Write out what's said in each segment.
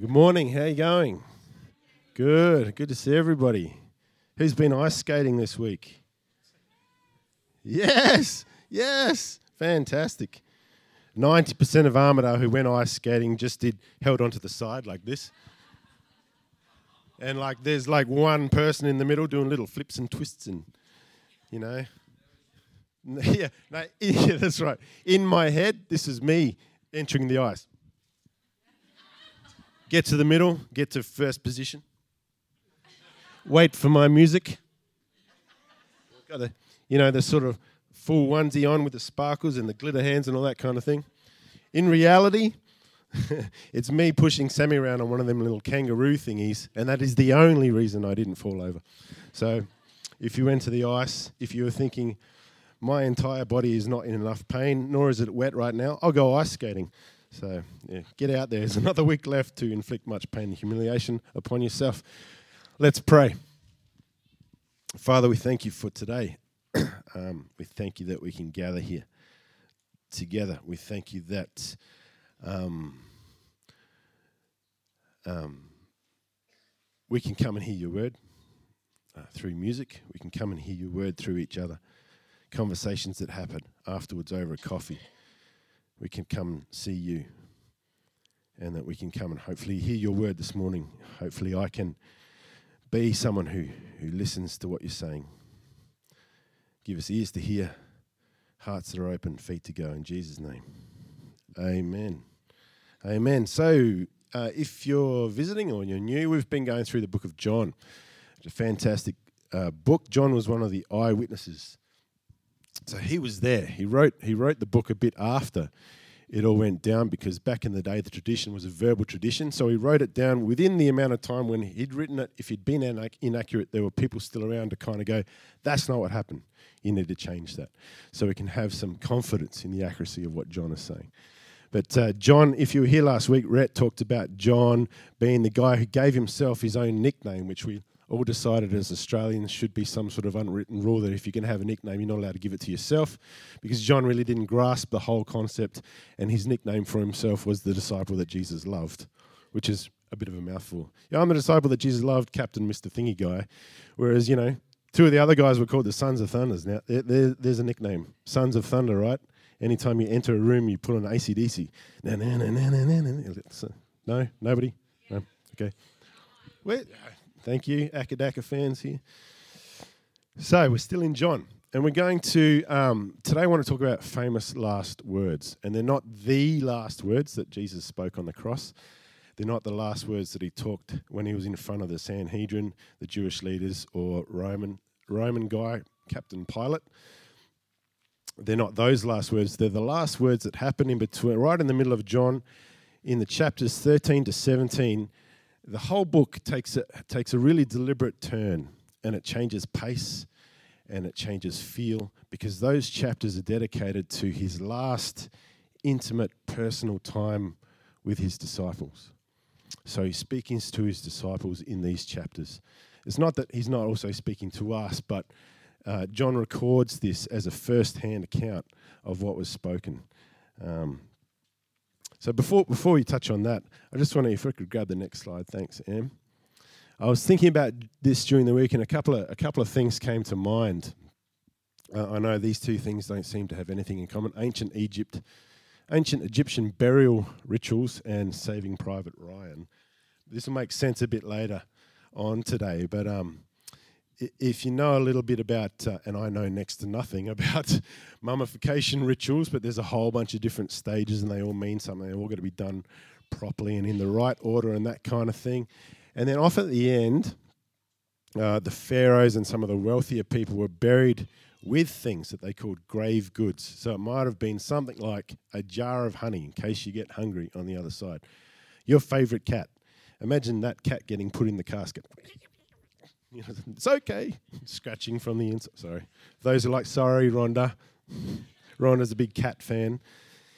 Good morning. How are you going? Good. Good to see everybody. Who's been ice skating this week? Yes. Yes. Fantastic. 90% of Armidale who went ice skating just did held onto the side like this. And like there's like one person in the middle doing little flips and twists and you know. Yeah, no, yeah, that's right. In my head, this is me entering the ice. Get to the middle, get to first position. Wait for my music. Got the, you know, the sort of full onesie on with the sparkles and the glitter hands and all that kind of thing. In reality, it's me pushing Sammy around on one of them little kangaroo thingies, and that is the only reason I didn't fall over. So, if you went to the ice, if you were thinking, my entire body is not in enough pain, nor is it wet right now, I'll go ice skating. So, yeah, get out there. There's another week left to inflict much pain and humiliation upon yourself. Let's pray. Father, we thank you for today. um, we thank you that we can gather here together. We thank you that um, um, we can come and hear your word uh, through music. We can come and hear your word through each other. Conversations that happen afterwards over a coffee we can come see you and that we can come and hopefully hear your word this morning. Hopefully, I can be someone who, who listens to what you're saying. Give us ears to hear, hearts that are open, feet to go. In Jesus' name. Amen. Amen. So, uh, if you're visiting or you're new, we've been going through the book of John. It's a fantastic uh, book. John was one of the eyewitnesses so he was there. He wrote he wrote the book a bit after it all went down because back in the day the tradition was a verbal tradition. So he wrote it down within the amount of time when he'd written it. If he'd been inaccurate, there were people still around to kind of go, "That's not what happened. You need to change that." So we can have some confidence in the accuracy of what John is saying. But uh, John, if you were here last week, Rhett talked about John being the guy who gave himself his own nickname, which we all decided as Australians should be some sort of unwritten rule that if you're going to have a nickname, you're not allowed to give it to yourself, because John really didn't grasp the whole concept, and his nickname for himself was the disciple that Jesus loved, which is a bit of a mouthful. Yeah, I'm the disciple that Jesus loved, Captain Mr. Thingy Guy, whereas, you know, two of the other guys were called the Sons of Thunders. Now, there, there, there's a nickname, Sons of Thunder, right? Anytime you enter a room, you put on ACDC. No, nobody? No? Okay. Where? Thank you, Acca Dacca fans here. So we're still in John, and we're going to um, today. I want to talk about famous last words, and they're not the last words that Jesus spoke on the cross. They're not the last words that he talked when he was in front of the Sanhedrin, the Jewish leaders, or Roman Roman guy, Captain Pilate. They're not those last words. They're the last words that happen in between, right in the middle of John, in the chapters 13 to 17 the whole book takes a, takes a really deliberate turn and it changes pace and it changes feel because those chapters are dedicated to his last intimate personal time with his disciples. So he's speaking to his disciples in these chapters. It's not that he's not also speaking to us, but uh, John records this as a first hand account of what was spoken. Um, so before before we touch on that, I just to, if I could grab the next slide, thanks, Em. I was thinking about this during the week, and a couple of a couple of things came to mind. Uh, I know these two things don't seem to have anything in common: ancient Egypt, ancient Egyptian burial rituals, and Saving Private Ryan. This will make sense a bit later on today, but um, if you know a little bit about, uh, and I know next to nothing about mummification rituals, but there's a whole bunch of different stages and they all mean something. They're all got to be done properly and in the right order and that kind of thing. And then off at the end, uh, the pharaohs and some of the wealthier people were buried with things that they called grave goods. So it might have been something like a jar of honey in case you get hungry on the other side. Your favorite cat. Imagine that cat getting put in the casket. You know, it's okay. Scratching from the inside. Sorry. Those who like, sorry, Rhonda. Rhonda's a big cat fan.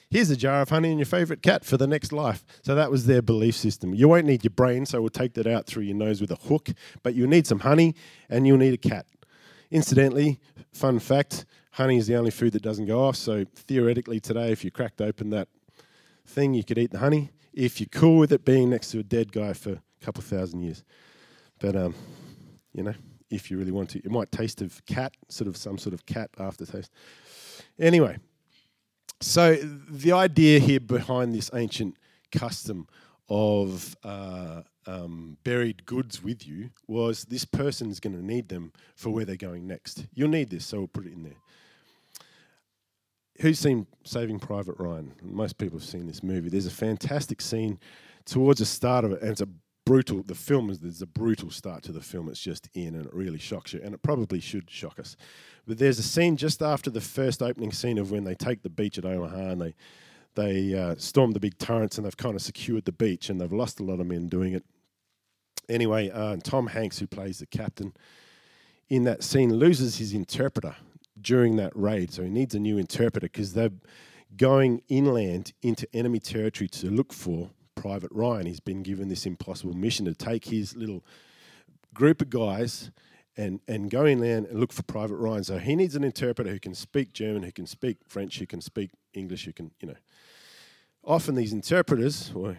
Here's a jar of honey and your favourite cat for the next life. So that was their belief system. You won't need your brain, so we'll take that out through your nose with a hook, but you'll need some honey and you'll need a cat. Incidentally, fun fact honey is the only food that doesn't go off. So theoretically, today, if you cracked open that thing, you could eat the honey. if you're cool with it being next to a dead guy for a couple thousand years. But um, you know, if you really want to, it might taste of cat, sort of some sort of cat aftertaste. Anyway, so the idea here behind this ancient custom of uh, um, buried goods with you was this person's going to need them for where they're going next. You'll need this, so we'll put it in there. Who's seen Saving Private Ryan? Most people have seen this movie. There's a fantastic scene towards the start of it, and it's a brutal. The film is there's a brutal start to the film. It's just in, and it really shocks you, and it probably should shock us. But there's a scene just after the first opening scene of when they take the beach at Omaha and they they uh, stormed the big turrets and they've kind of secured the beach and they've lost a lot of men doing it. Anyway, uh, Tom Hanks, who plays the captain, in that scene loses his interpreter during that raid. So he needs a new interpreter because they're going inland into enemy territory to look for Private Ryan. He's been given this impossible mission to take his little group of guys and, and go inland and look for Private Ryan. So he needs an interpreter who can speak German, who can speak French, who can speak English, who can, you know. Often these interpreters, well,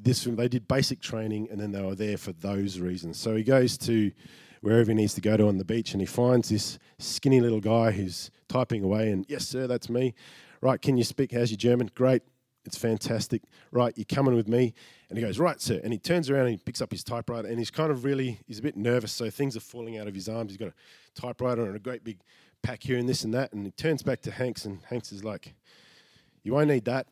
this they did basic training and then they were there for those reasons. So he goes to wherever he needs to go to on the beach and he finds this skinny little guy who's typing away and yes sir that's me right can you speak how's your german great it's fantastic. Right you're coming with me. And he goes right sir. And he turns around and he picks up his typewriter and he's kind of really he's a bit nervous. So things are falling out of his arms. He's got a typewriter and a great big pack here and this and that. And he turns back to hanks and hanks is like you won't need that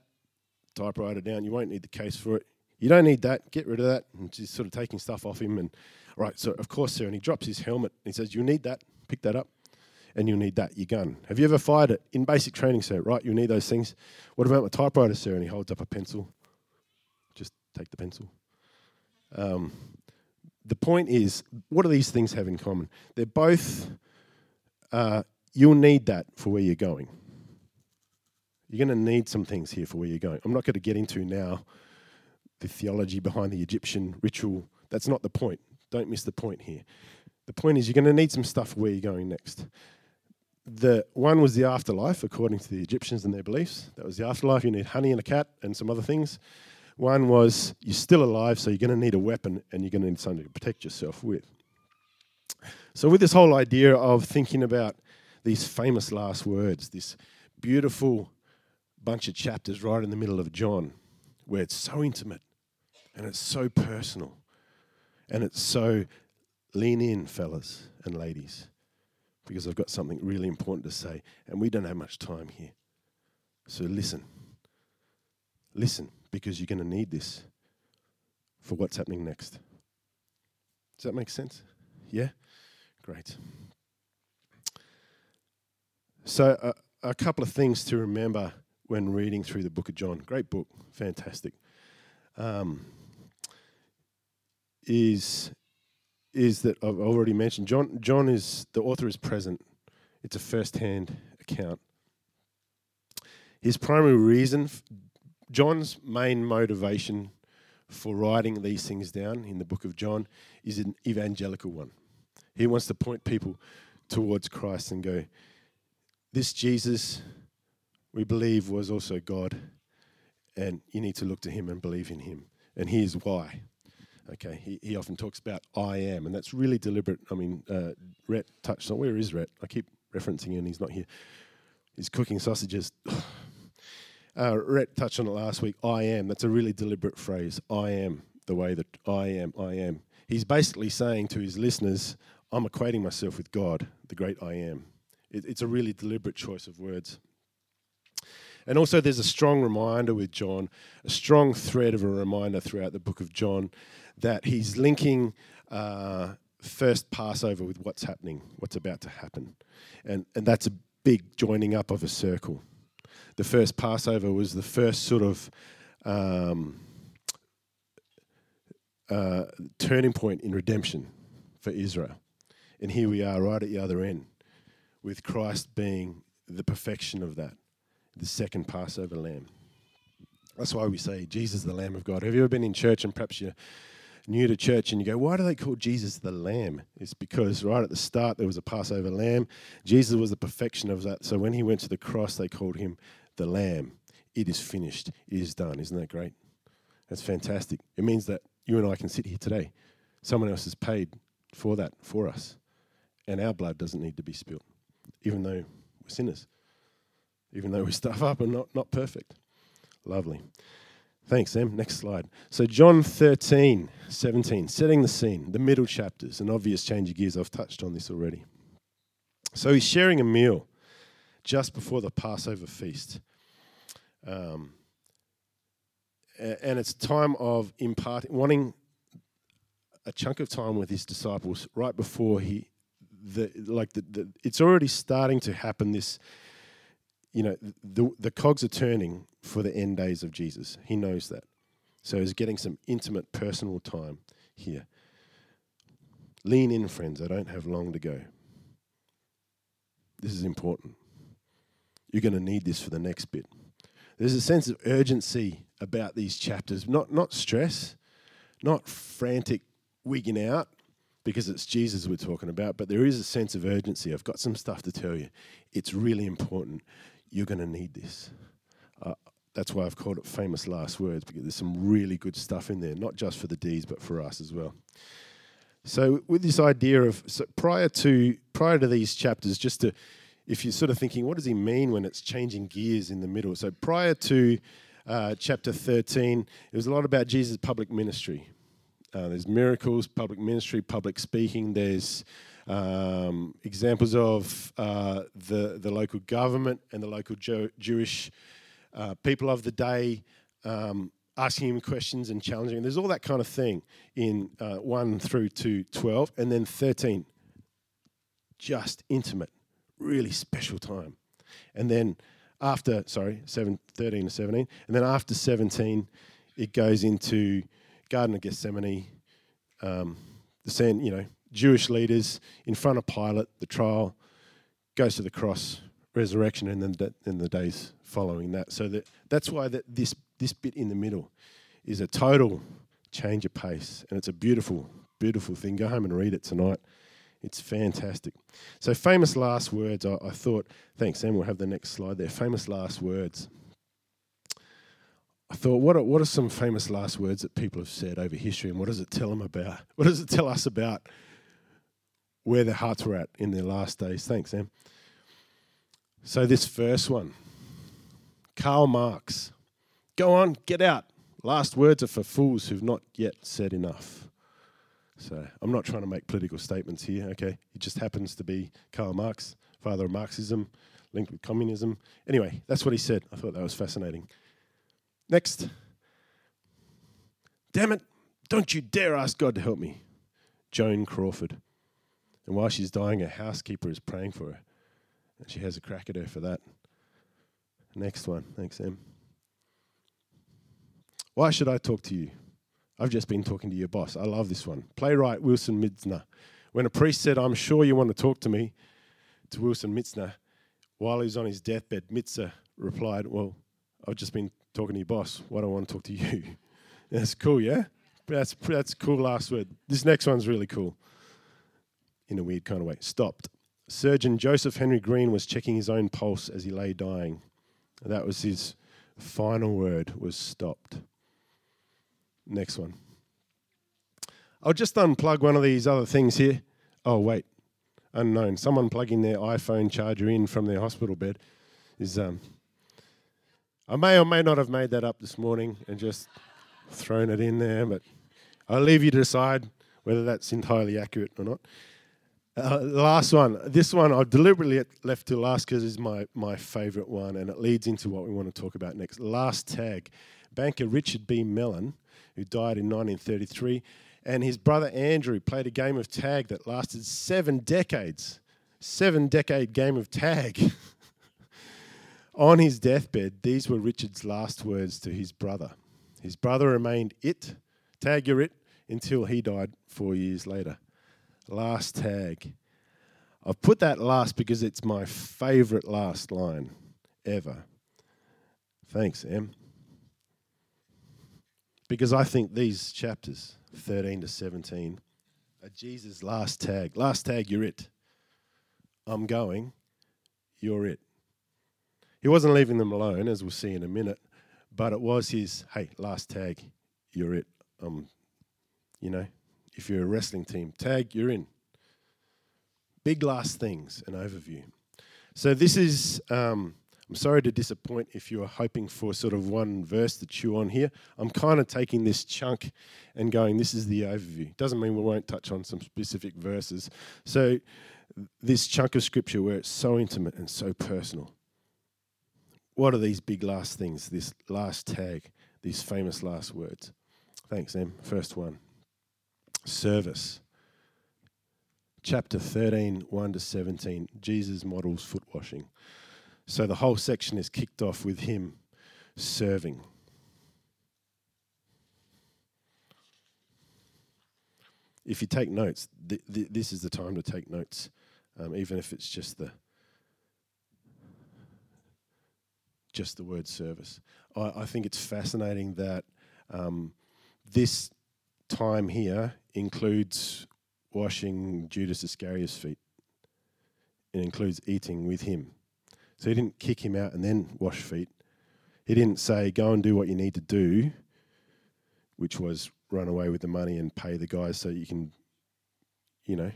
typewriter down. You won't need the case for it. You don't need that. Get rid of that. And just sort of taking stuff off him and Right, so of course, sir. And he drops his helmet. And he says, You need that. Pick that up. And you'll need that, your gun. Have you ever fired it? In basic training, sir, right? You'll need those things. What about my typewriter, sir? And he holds up a pencil. Just take the pencil. Um, the point is, what do these things have in common? They're both, uh, you'll need that for where you're going. You're going to need some things here for where you're going. I'm not going to get into now the theology behind the Egyptian ritual. That's not the point. Don't miss the point here. The point is, you're going to need some stuff where you're going next. The one was the afterlife, according to the Egyptians and their beliefs. That was the afterlife. You need honey and a cat and some other things. One was you're still alive, so you're going to need a weapon and you're going to need something to protect yourself with. So, with this whole idea of thinking about these famous last words, this beautiful bunch of chapters right in the middle of John, where it's so intimate and it's so personal and it's so lean in, fellas and ladies, because I've got something really important to say, and we don't have much time here. So listen. Listen, because you're going to need this for what's happening next. Does that make sense? Yeah? Great. So, uh, a couple of things to remember when reading through the book of John. Great book, fantastic. Um, is is that I've already mentioned. John John is the author is present. It's a first-hand account. His primary reason, John's main motivation for writing these things down in the book of John is an evangelical one. He wants to point people towards Christ and go, This Jesus, we believe, was also God, and you need to look to him and believe in him. And here's why. Okay, he, he often talks about I am, and that's really deliberate. I mean, uh, Rhett touched on where is Rhett? I keep referencing him, he's not here. He's cooking sausages. uh, Rhett touched on it last week. I am. That's a really deliberate phrase. I am the way that I am. I am. He's basically saying to his listeners, I'm equating myself with God, the great I am. It, it's a really deliberate choice of words. And also, there's a strong reminder with John, a strong thread of a reminder throughout the book of John that he's linking uh, first Passover with what's happening, what's about to happen. And, and that's a big joining up of a circle. The first Passover was the first sort of um, uh, turning point in redemption for Israel. And here we are right at the other end, with Christ being the perfection of that, the second Passover lamb. That's why we say Jesus, the Lamb of God. Have you ever been in church and perhaps you new to church and you go, why do they call Jesus the Lamb? It's because right at the start there was a Passover lamb. Jesus was the perfection of that. So when he went to the cross, they called him the Lamb. It is finished. It is done. Isn't that great? That's fantastic. It means that you and I can sit here today. Someone else has paid for that for us. And our blood doesn't need to be spilt, even though we're sinners, even though we stuff up and not, not perfect. Lovely. Thanks, Sam. Next slide. So, John 13, 17, setting the scene, the middle chapters, an obvious change of gears. I've touched on this already. So, he's sharing a meal just before the Passover feast. Um, and it's time of imparting, wanting a chunk of time with his disciples right before he, the like the, the it's already starting to happen. This, you know, the the cogs are turning for the end days of Jesus. He knows that, so he's getting some intimate, personal time here. Lean in, friends. I don't have long to go. This is important. You're going to need this for the next bit. There's a sense of urgency about these chapters, not, not stress, not frantic wigging out because it's Jesus we're talking about, but there is a sense of urgency. I've got some stuff to tell you. It's really important. You're going to need this. Uh, that's why I've called it famous last words because there's some really good stuff in there, not just for the D's but for us as well. So with this idea of so prior to prior to these chapters, just to if you're sort of thinking, what does he mean when it's changing gears in the middle? So prior to uh, chapter 13, it was a lot about Jesus' public ministry. Uh, there's miracles, public ministry, public speaking. There's um, examples of uh, the the local government and the local jo- Jewish uh, people of the day um, asking him questions and challenging. There's all that kind of thing in uh, one through to twelve, and then thirteen. Just intimate really special time. And then after, sorry, 7, 13 to 17, and then after 17, it goes into Garden of Gethsemane, um, the sand, you know, Jewish leaders in front of Pilate, the trial, goes to the cross, resurrection, and then the, and the days following that. So that, that's why that this, this bit in the middle is a total change of pace, and it's a beautiful, beautiful thing. Go home and read it tonight. It's fantastic. So, famous last words, I, I thought, thanks, Sam, we'll have the next slide there. Famous last words. I thought, what are, what are some famous last words that people have said over history, and what does it tell them about? What does it tell us about where their hearts were at in their last days? Thanks, Sam. So, this first one Karl Marx. Go on, get out. Last words are for fools who've not yet said enough. So I'm not trying to make political statements here, okay? It just happens to be Karl Marx, father of Marxism, linked with communism. Anyway, that's what he said. I thought that was fascinating. Next. Damn it, don't you dare ask God to help me. Joan Crawford. And while she's dying, her housekeeper is praying for her. And she has a crack at her for that. Next one. Thanks, Em. Why should I talk to you? I've just been talking to your boss. I love this one. Playwright Wilson Mizner. When a priest said, I'm sure you want to talk to me, to Wilson Mizner, while he was on his deathbed, Mizner replied, Well, I've just been talking to your boss. Why do I want to talk to you? that's cool, yeah? That's, that's cool last word. This next one's really cool in a weird kind of way. Stopped. Surgeon Joseph Henry Green was checking his own pulse as he lay dying. That was his final word was stopped. Next one. I'll just unplug one of these other things here. Oh, wait. Unknown. Someone plugging their iPhone charger in from their hospital bed is. Um, I may or may not have made that up this morning and just thrown it in there, but I'll leave you to decide whether that's entirely accurate or not. Uh, last one. This one I deliberately left to last because it's my, my favourite one and it leads into what we want to talk about next. Last tag. Banker Richard B. Mellon who died in 1933, and his brother Andrew played a game of tag that lasted seven decades. Seven decade game of tag. On his deathbed, these were Richard's last words to his brother. His brother remained it, tag it, until he died four years later. Last tag. I've put that last because it's my favourite last line ever. Thanks, Em because I think these chapters, 13 to 17, are Jesus' last tag. Last tag, you're it. I'm going, you're it. He wasn't leaving them alone, as we'll see in a minute, but it was his, hey, last tag, you're it. Um, you know, if you're a wrestling team, tag, you're in. Big last things, an overview. So this is. Um, I'm sorry to disappoint if you are hoping for sort of one verse to chew on here. I'm kind of taking this chunk and going, this is the overview. Doesn't mean we won't touch on some specific verses. So, this chunk of scripture where it's so intimate and so personal. What are these big last things, this last tag, these famous last words? Thanks, Em. First one service. Chapter 13, 1 to 17, Jesus models foot washing. So the whole section is kicked off with him serving. If you take notes, th- th- this is the time to take notes, um, even if it's just the just the word service. I, I think it's fascinating that um, this time here includes washing Judas Iscariot's feet. It includes eating with him. So he didn't kick him out and then wash feet. He didn't say, go and do what you need to do, which was run away with the money and pay the guys so you can, you know,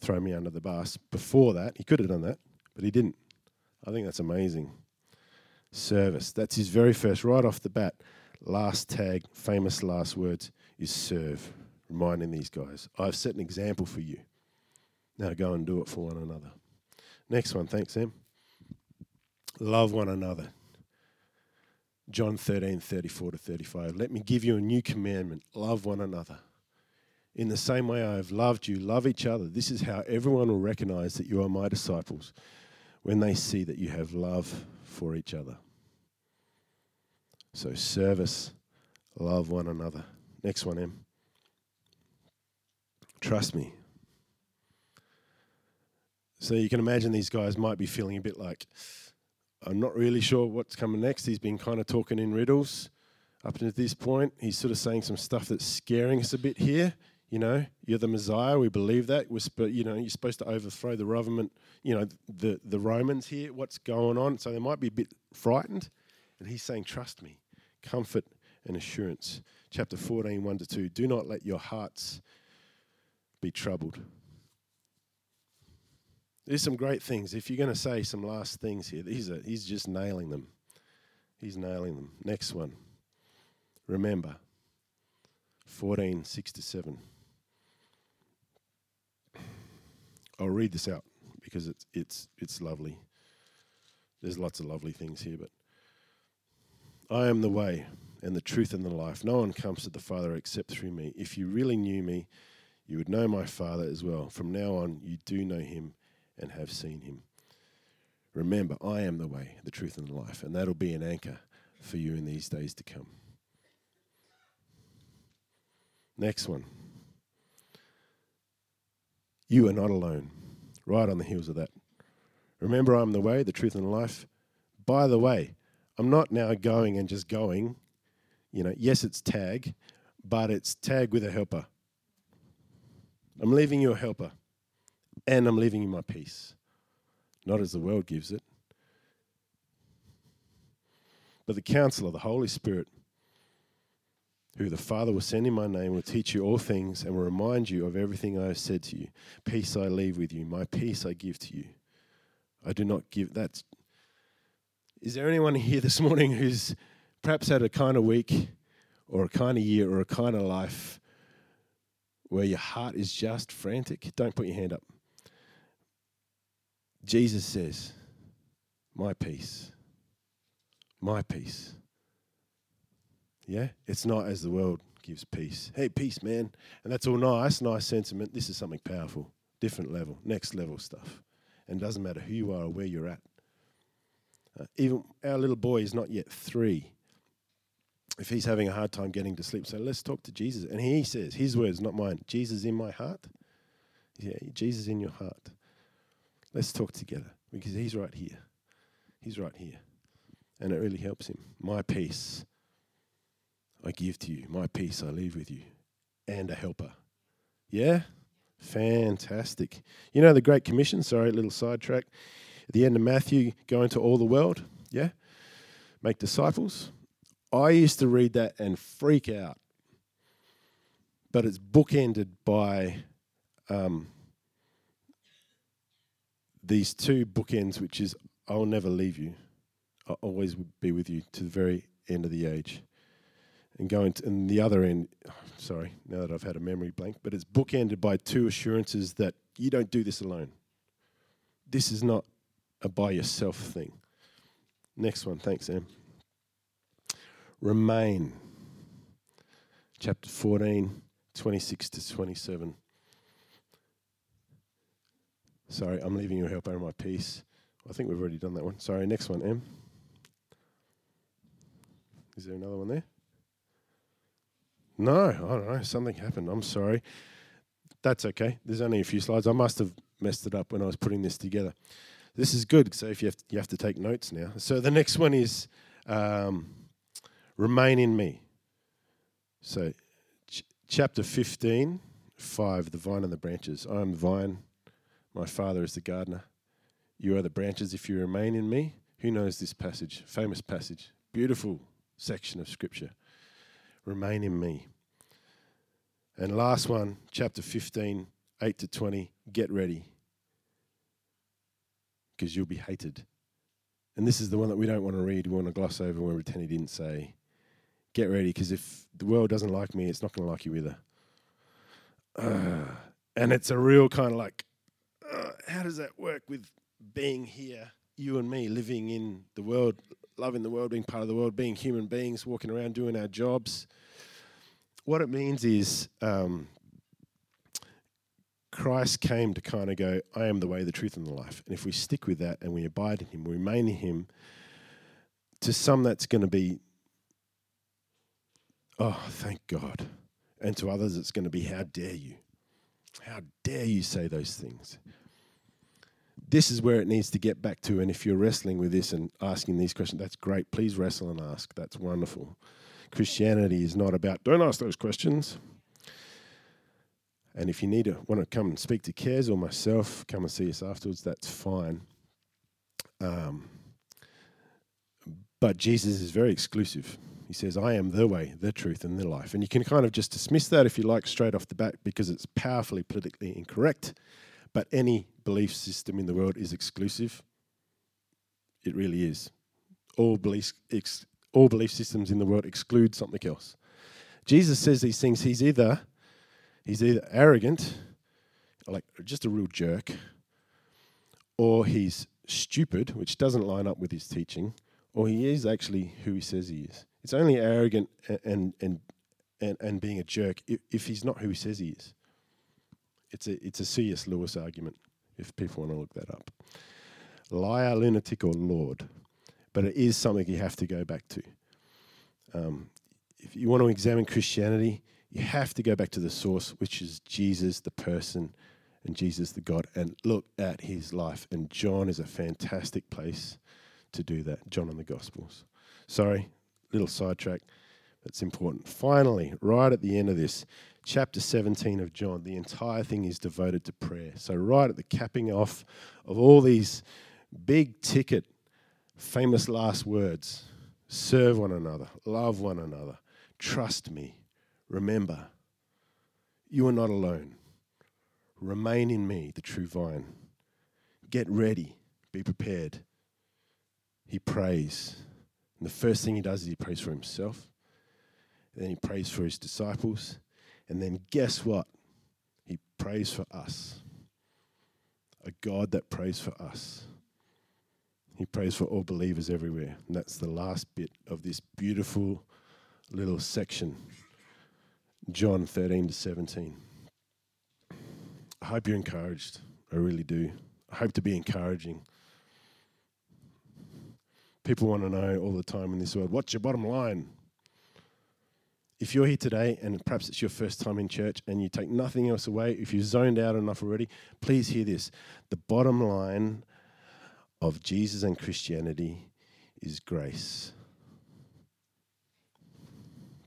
throw me under the bus. Before that, he could have done that, but he didn't. I think that's amazing. Service. That's his very first, right off the bat. Last tag, famous last words is serve, reminding these guys, I've set an example for you. Now go and do it for one another. Next one, thanks, Sam. Love one another. John 13, 34 to 35. Let me give you a new commandment love one another. In the same way I have loved you, love each other. This is how everyone will recognize that you are my disciples when they see that you have love for each other. So, service, love one another. Next one, Em. Trust me. So, you can imagine these guys might be feeling a bit like, I'm not really sure what's coming next. He's been kind of talking in riddles up to this point. He's sort of saying some stuff that's scaring us a bit here. You know, you're the Messiah. We believe that. We're sp- you know, you're supposed to overthrow the government. You know, the the Romans here. What's going on? So they might be a bit frightened. And he's saying, "Trust me, comfort and assurance." Chapter 14, 1 to 2. Do not let your hearts be troubled. There's some great things. If you're going to say some last things here, these are, he's just nailing them. He's nailing them. Next one. Remember, 14, 6 to 7. I'll read this out because it's, it's, it's lovely. There's lots of lovely things here, but I am the way and the truth and the life. No one comes to the Father except through me. If you really knew me, you would know my Father as well. From now on, you do know him and have seen him. Remember, I am the way, the truth, and the life, and that'll be an anchor for you in these days to come. Next one. You are not alone. Right on the heels of that. Remember, I'm the way, the truth, and the life. By the way, I'm not now going and just going. You know, yes, it's tag, but it's tag with a helper. I'm leaving you a helper and I'm leaving you my peace, not as the world gives it. But the counselor, the Holy Spirit, who the Father will send in my name, will teach you all things and will remind you of everything I have said to you. Peace I leave with you, my peace I give to you. I do not give that. Is Is there anyone here this morning who's perhaps had a kind of week or a kind of year or a kind of life where your heart is just frantic? Don't put your hand up. Jesus says, My peace. My peace. Yeah? It's not as the world gives peace. Hey, peace, man. And that's all nice, nice sentiment. This is something powerful, different level, next level stuff. And it doesn't matter who you are or where you're at. Uh, even our little boy is not yet three. If he's having a hard time getting to sleep, so let's talk to Jesus. And he says, his words, not mine, Jesus in my heart. Yeah, Jesus in your heart. Let's talk together because he's right here. He's right here. And it really helps him. My peace I give to you, my peace I leave with you, and a helper. Yeah? Fantastic. You know the Great Commission? Sorry, a little sidetrack. At the end of Matthew, go into all the world. Yeah? Make disciples. I used to read that and freak out. But it's bookended by um, these two bookends, which is I'll never leave you. I'll always be with you to the very end of the age. And going to and the other end, sorry, now that I've had a memory blank, but it's bookended by two assurances that you don't do this alone. This is not a by yourself thing. Next one, thanks, Em. Remain. Chapter 14, 26 to 27. Sorry, I'm leaving you help over my peace. I think we've already done that one. Sorry, next one, Em. Is there another one there? No, I don't know. Something happened. I'm sorry. That's okay. There's only a few slides. I must have messed it up when I was putting this together. This is good. So if you have to, you have to take notes now. So the next one is um, remain in me. So ch- chapter 15, 5, the vine and the branches. I am the vine. My father is the gardener. You are the branches if you remain in me. Who knows this passage? Famous passage. Beautiful section of scripture. Remain in me. And last one, chapter 15, 8 to 20. Get ready because you'll be hated. And this is the one that we don't want to read. We want to gloss over when we pretend he didn't say. Get ready because if the world doesn't like me, it's not going to like you either. Uh, and it's a real kind of like, uh, how does that work with being here, you and me, living in the world, loving the world, being part of the world, being human beings, walking around doing our jobs? What it means is um, Christ came to kind of go, I am the way, the truth, and the life. And if we stick with that and we abide in Him, we remain in Him, to some that's going to be, oh, thank God. And to others, it's going to be, how dare you? How dare you say those things? This is where it needs to get back to. And if you're wrestling with this and asking these questions, that's great. Please wrestle and ask. That's wonderful. Christianity is not about, don't ask those questions. And if you need to want to come and speak to Cares or myself, come and see us afterwards. That's fine. Um, but Jesus is very exclusive. He says, I am the way, the truth, and the life. And you can kind of just dismiss that if you like straight off the bat because it's powerfully politically incorrect. But any belief system in the world is exclusive. It really is. All beliefs, ex, all belief systems in the world exclude something else. Jesus says these things. He's either he's either arrogant, like just a real jerk, or he's stupid, which doesn't line up with his teaching, or he is actually who he says he is. It's only arrogant and and and, and being a jerk if, if he's not who he says he is. It's a it's a C.S. Lewis argument. If people want to look that up, liar, lunatic, or lord, but it is something you have to go back to. Um, if you want to examine Christianity, you have to go back to the source, which is Jesus, the person, and Jesus, the God, and look at his life. And John is a fantastic place to do that. John and the Gospels. Sorry, little sidetrack. That's important. Finally, right at the end of this, chapter 17 of John, the entire thing is devoted to prayer. So, right at the capping off of all these big ticket, famous last words serve one another, love one another, trust me, remember, you are not alone. Remain in me, the true vine. Get ready, be prepared. He prays. And the first thing he does is he prays for himself. Then he prays for his disciples. And then guess what? He prays for us. A God that prays for us. He prays for all believers everywhere. And that's the last bit of this beautiful little section John 13 to 17. I hope you're encouraged. I really do. I hope to be encouraging. People want to know all the time in this world what's your bottom line? If you're here today and perhaps it's your first time in church and you take nothing else away, if you've zoned out enough already, please hear this. The bottom line of Jesus and Christianity is grace.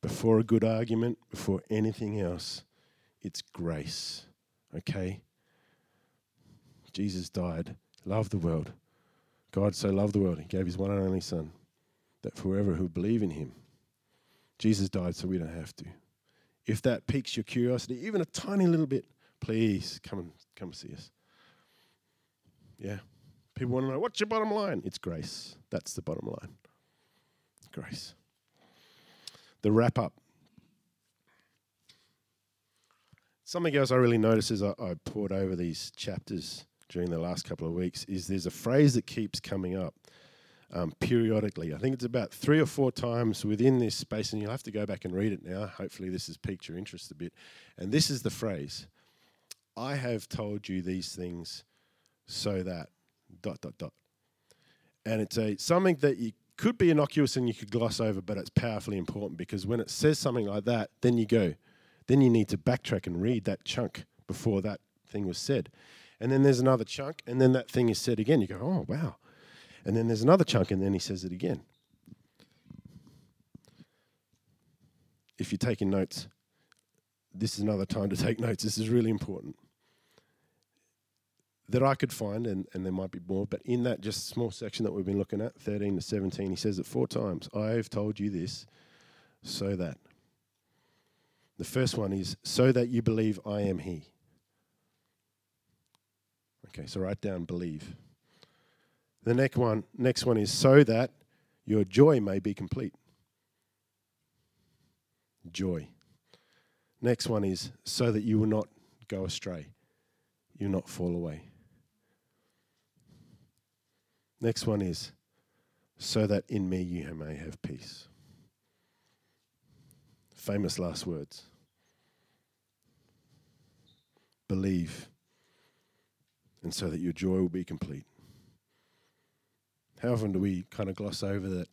Before a good argument, before anything else, it's grace. Okay? Jesus died, loved the world. God so loved the world, he gave his one and only Son, that forever who believe in him Jesus died so we don't have to. If that piques your curiosity, even a tiny little bit, please come and come see us. Yeah. People want to know what's your bottom line? It's grace. That's the bottom line. Grace. The wrap up. Something else I really noticed as I, I pored over these chapters during the last couple of weeks is there's a phrase that keeps coming up um, periodically. I think it's about three or four times within this space, and you'll have to go back and read it now. Hopefully, this has piqued your interest a bit. And this is the phrase I have told you these things so that dot dot dot. And it's a something that you could be innocuous and you could gloss over, but it's powerfully important because when it says something like that, then you go, then you need to backtrack and read that chunk before that thing was said. And then there's another chunk, and then that thing is said again. You go, oh wow. And then there's another chunk, and then he says it again. If you're taking notes, this is another time to take notes. This is really important. That I could find, and, and there might be more, but in that just small section that we've been looking at, 13 to 17, he says it four times. I have told you this so that. The first one is so that you believe I am He. Okay, so write down believe. The next one, next one is so that your joy may be complete. Joy. Next one is so that you will not go astray, you will not fall away. Next one is so that in me you may have peace. Famous last words. Believe, and so that your joy will be complete. How often do we kind of gloss over that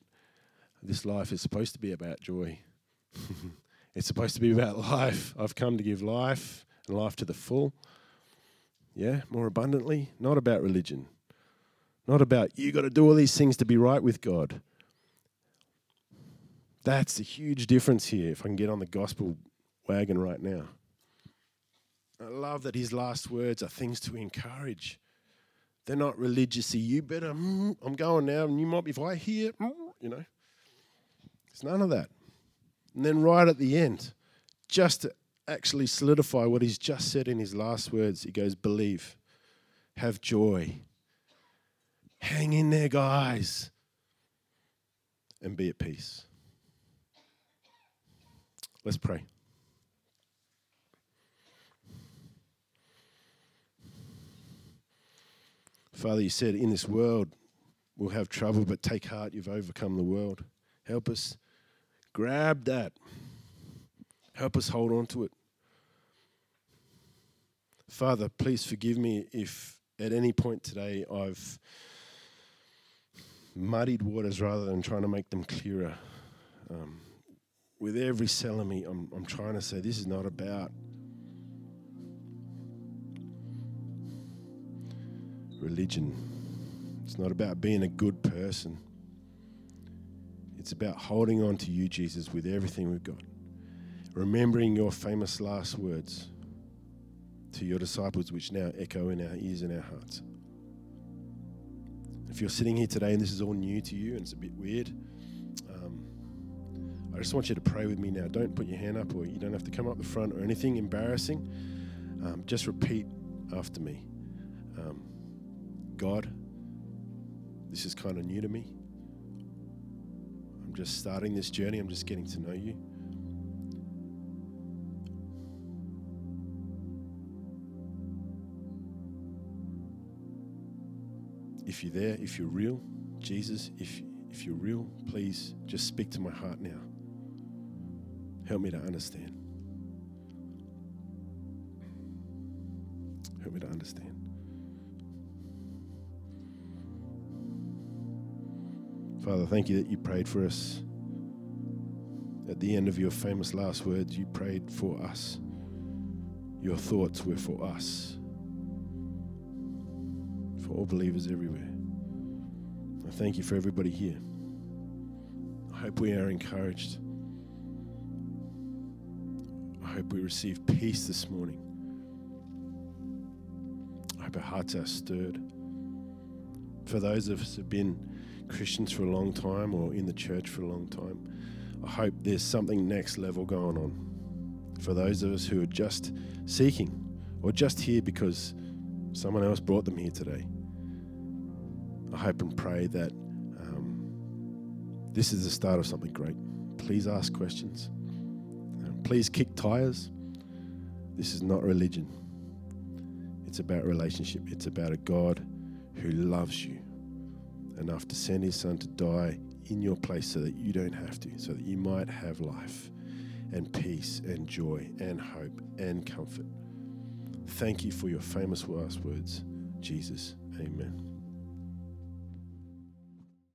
this life is supposed to be about joy? it's supposed to be about life. I've come to give life and life to the full. Yeah, more abundantly. Not about religion. Not about you got to do all these things to be right with God. That's a huge difference here if I can get on the gospel wagon right now. I love that his last words are things to encourage. They're not religiously, you better, mm, I'm going now, and you might be right here, mm, you know. It's none of that. And then right at the end, just to actually solidify what he's just said in his last words, he goes, Believe, have joy, hang in there, guys, and be at peace. Let's pray. Father, you said, in this world we'll have trouble, but take heart, you've overcome the world. Help us grab that. Help us hold on to it. Father, please forgive me if at any point today I've muddied waters rather than trying to make them clearer. Um, with every cell of me, I'm, I'm trying to say this is not about religion. It's not about being a good person. It's about holding on to you, Jesus, with everything we've got. Remembering your famous last words to your disciples, which now echo in our ears and our hearts. If you're sitting here today and this is all new to you and it's a bit weird, um, I just want you to pray with me now. Don't put your hand up or you don't have to come up the front or anything embarrassing. Um, just repeat after me. Um, God, this is kind of new to me. I'm just starting this journey, I'm just getting to know you. If you're there, if you're real, Jesus, if, if you're real, please just speak to my heart now. Help me to understand. Help me to understand. Father, thank you that you prayed for us. At the end of your famous last words, you prayed for us. Your thoughts were for us, for all believers everywhere. I thank you for everybody here. I hope we are encouraged. I hope we receive peace this morning. I hope our hearts are stirred. For those of us who have been Christians for a long time or in the church for a long time. I hope there's something next level going on for those of us who are just seeking or just here because someone else brought them here today. I hope and pray that um, this is the start of something great. Please ask questions. Um, please kick tires. This is not religion. It's about relationship. It's about a God who loves you enough to send his son to die in your place so that you don't have to, so that you might have life and peace and joy and hope and comfort. Thank you for your famous last words, Jesus. Amen.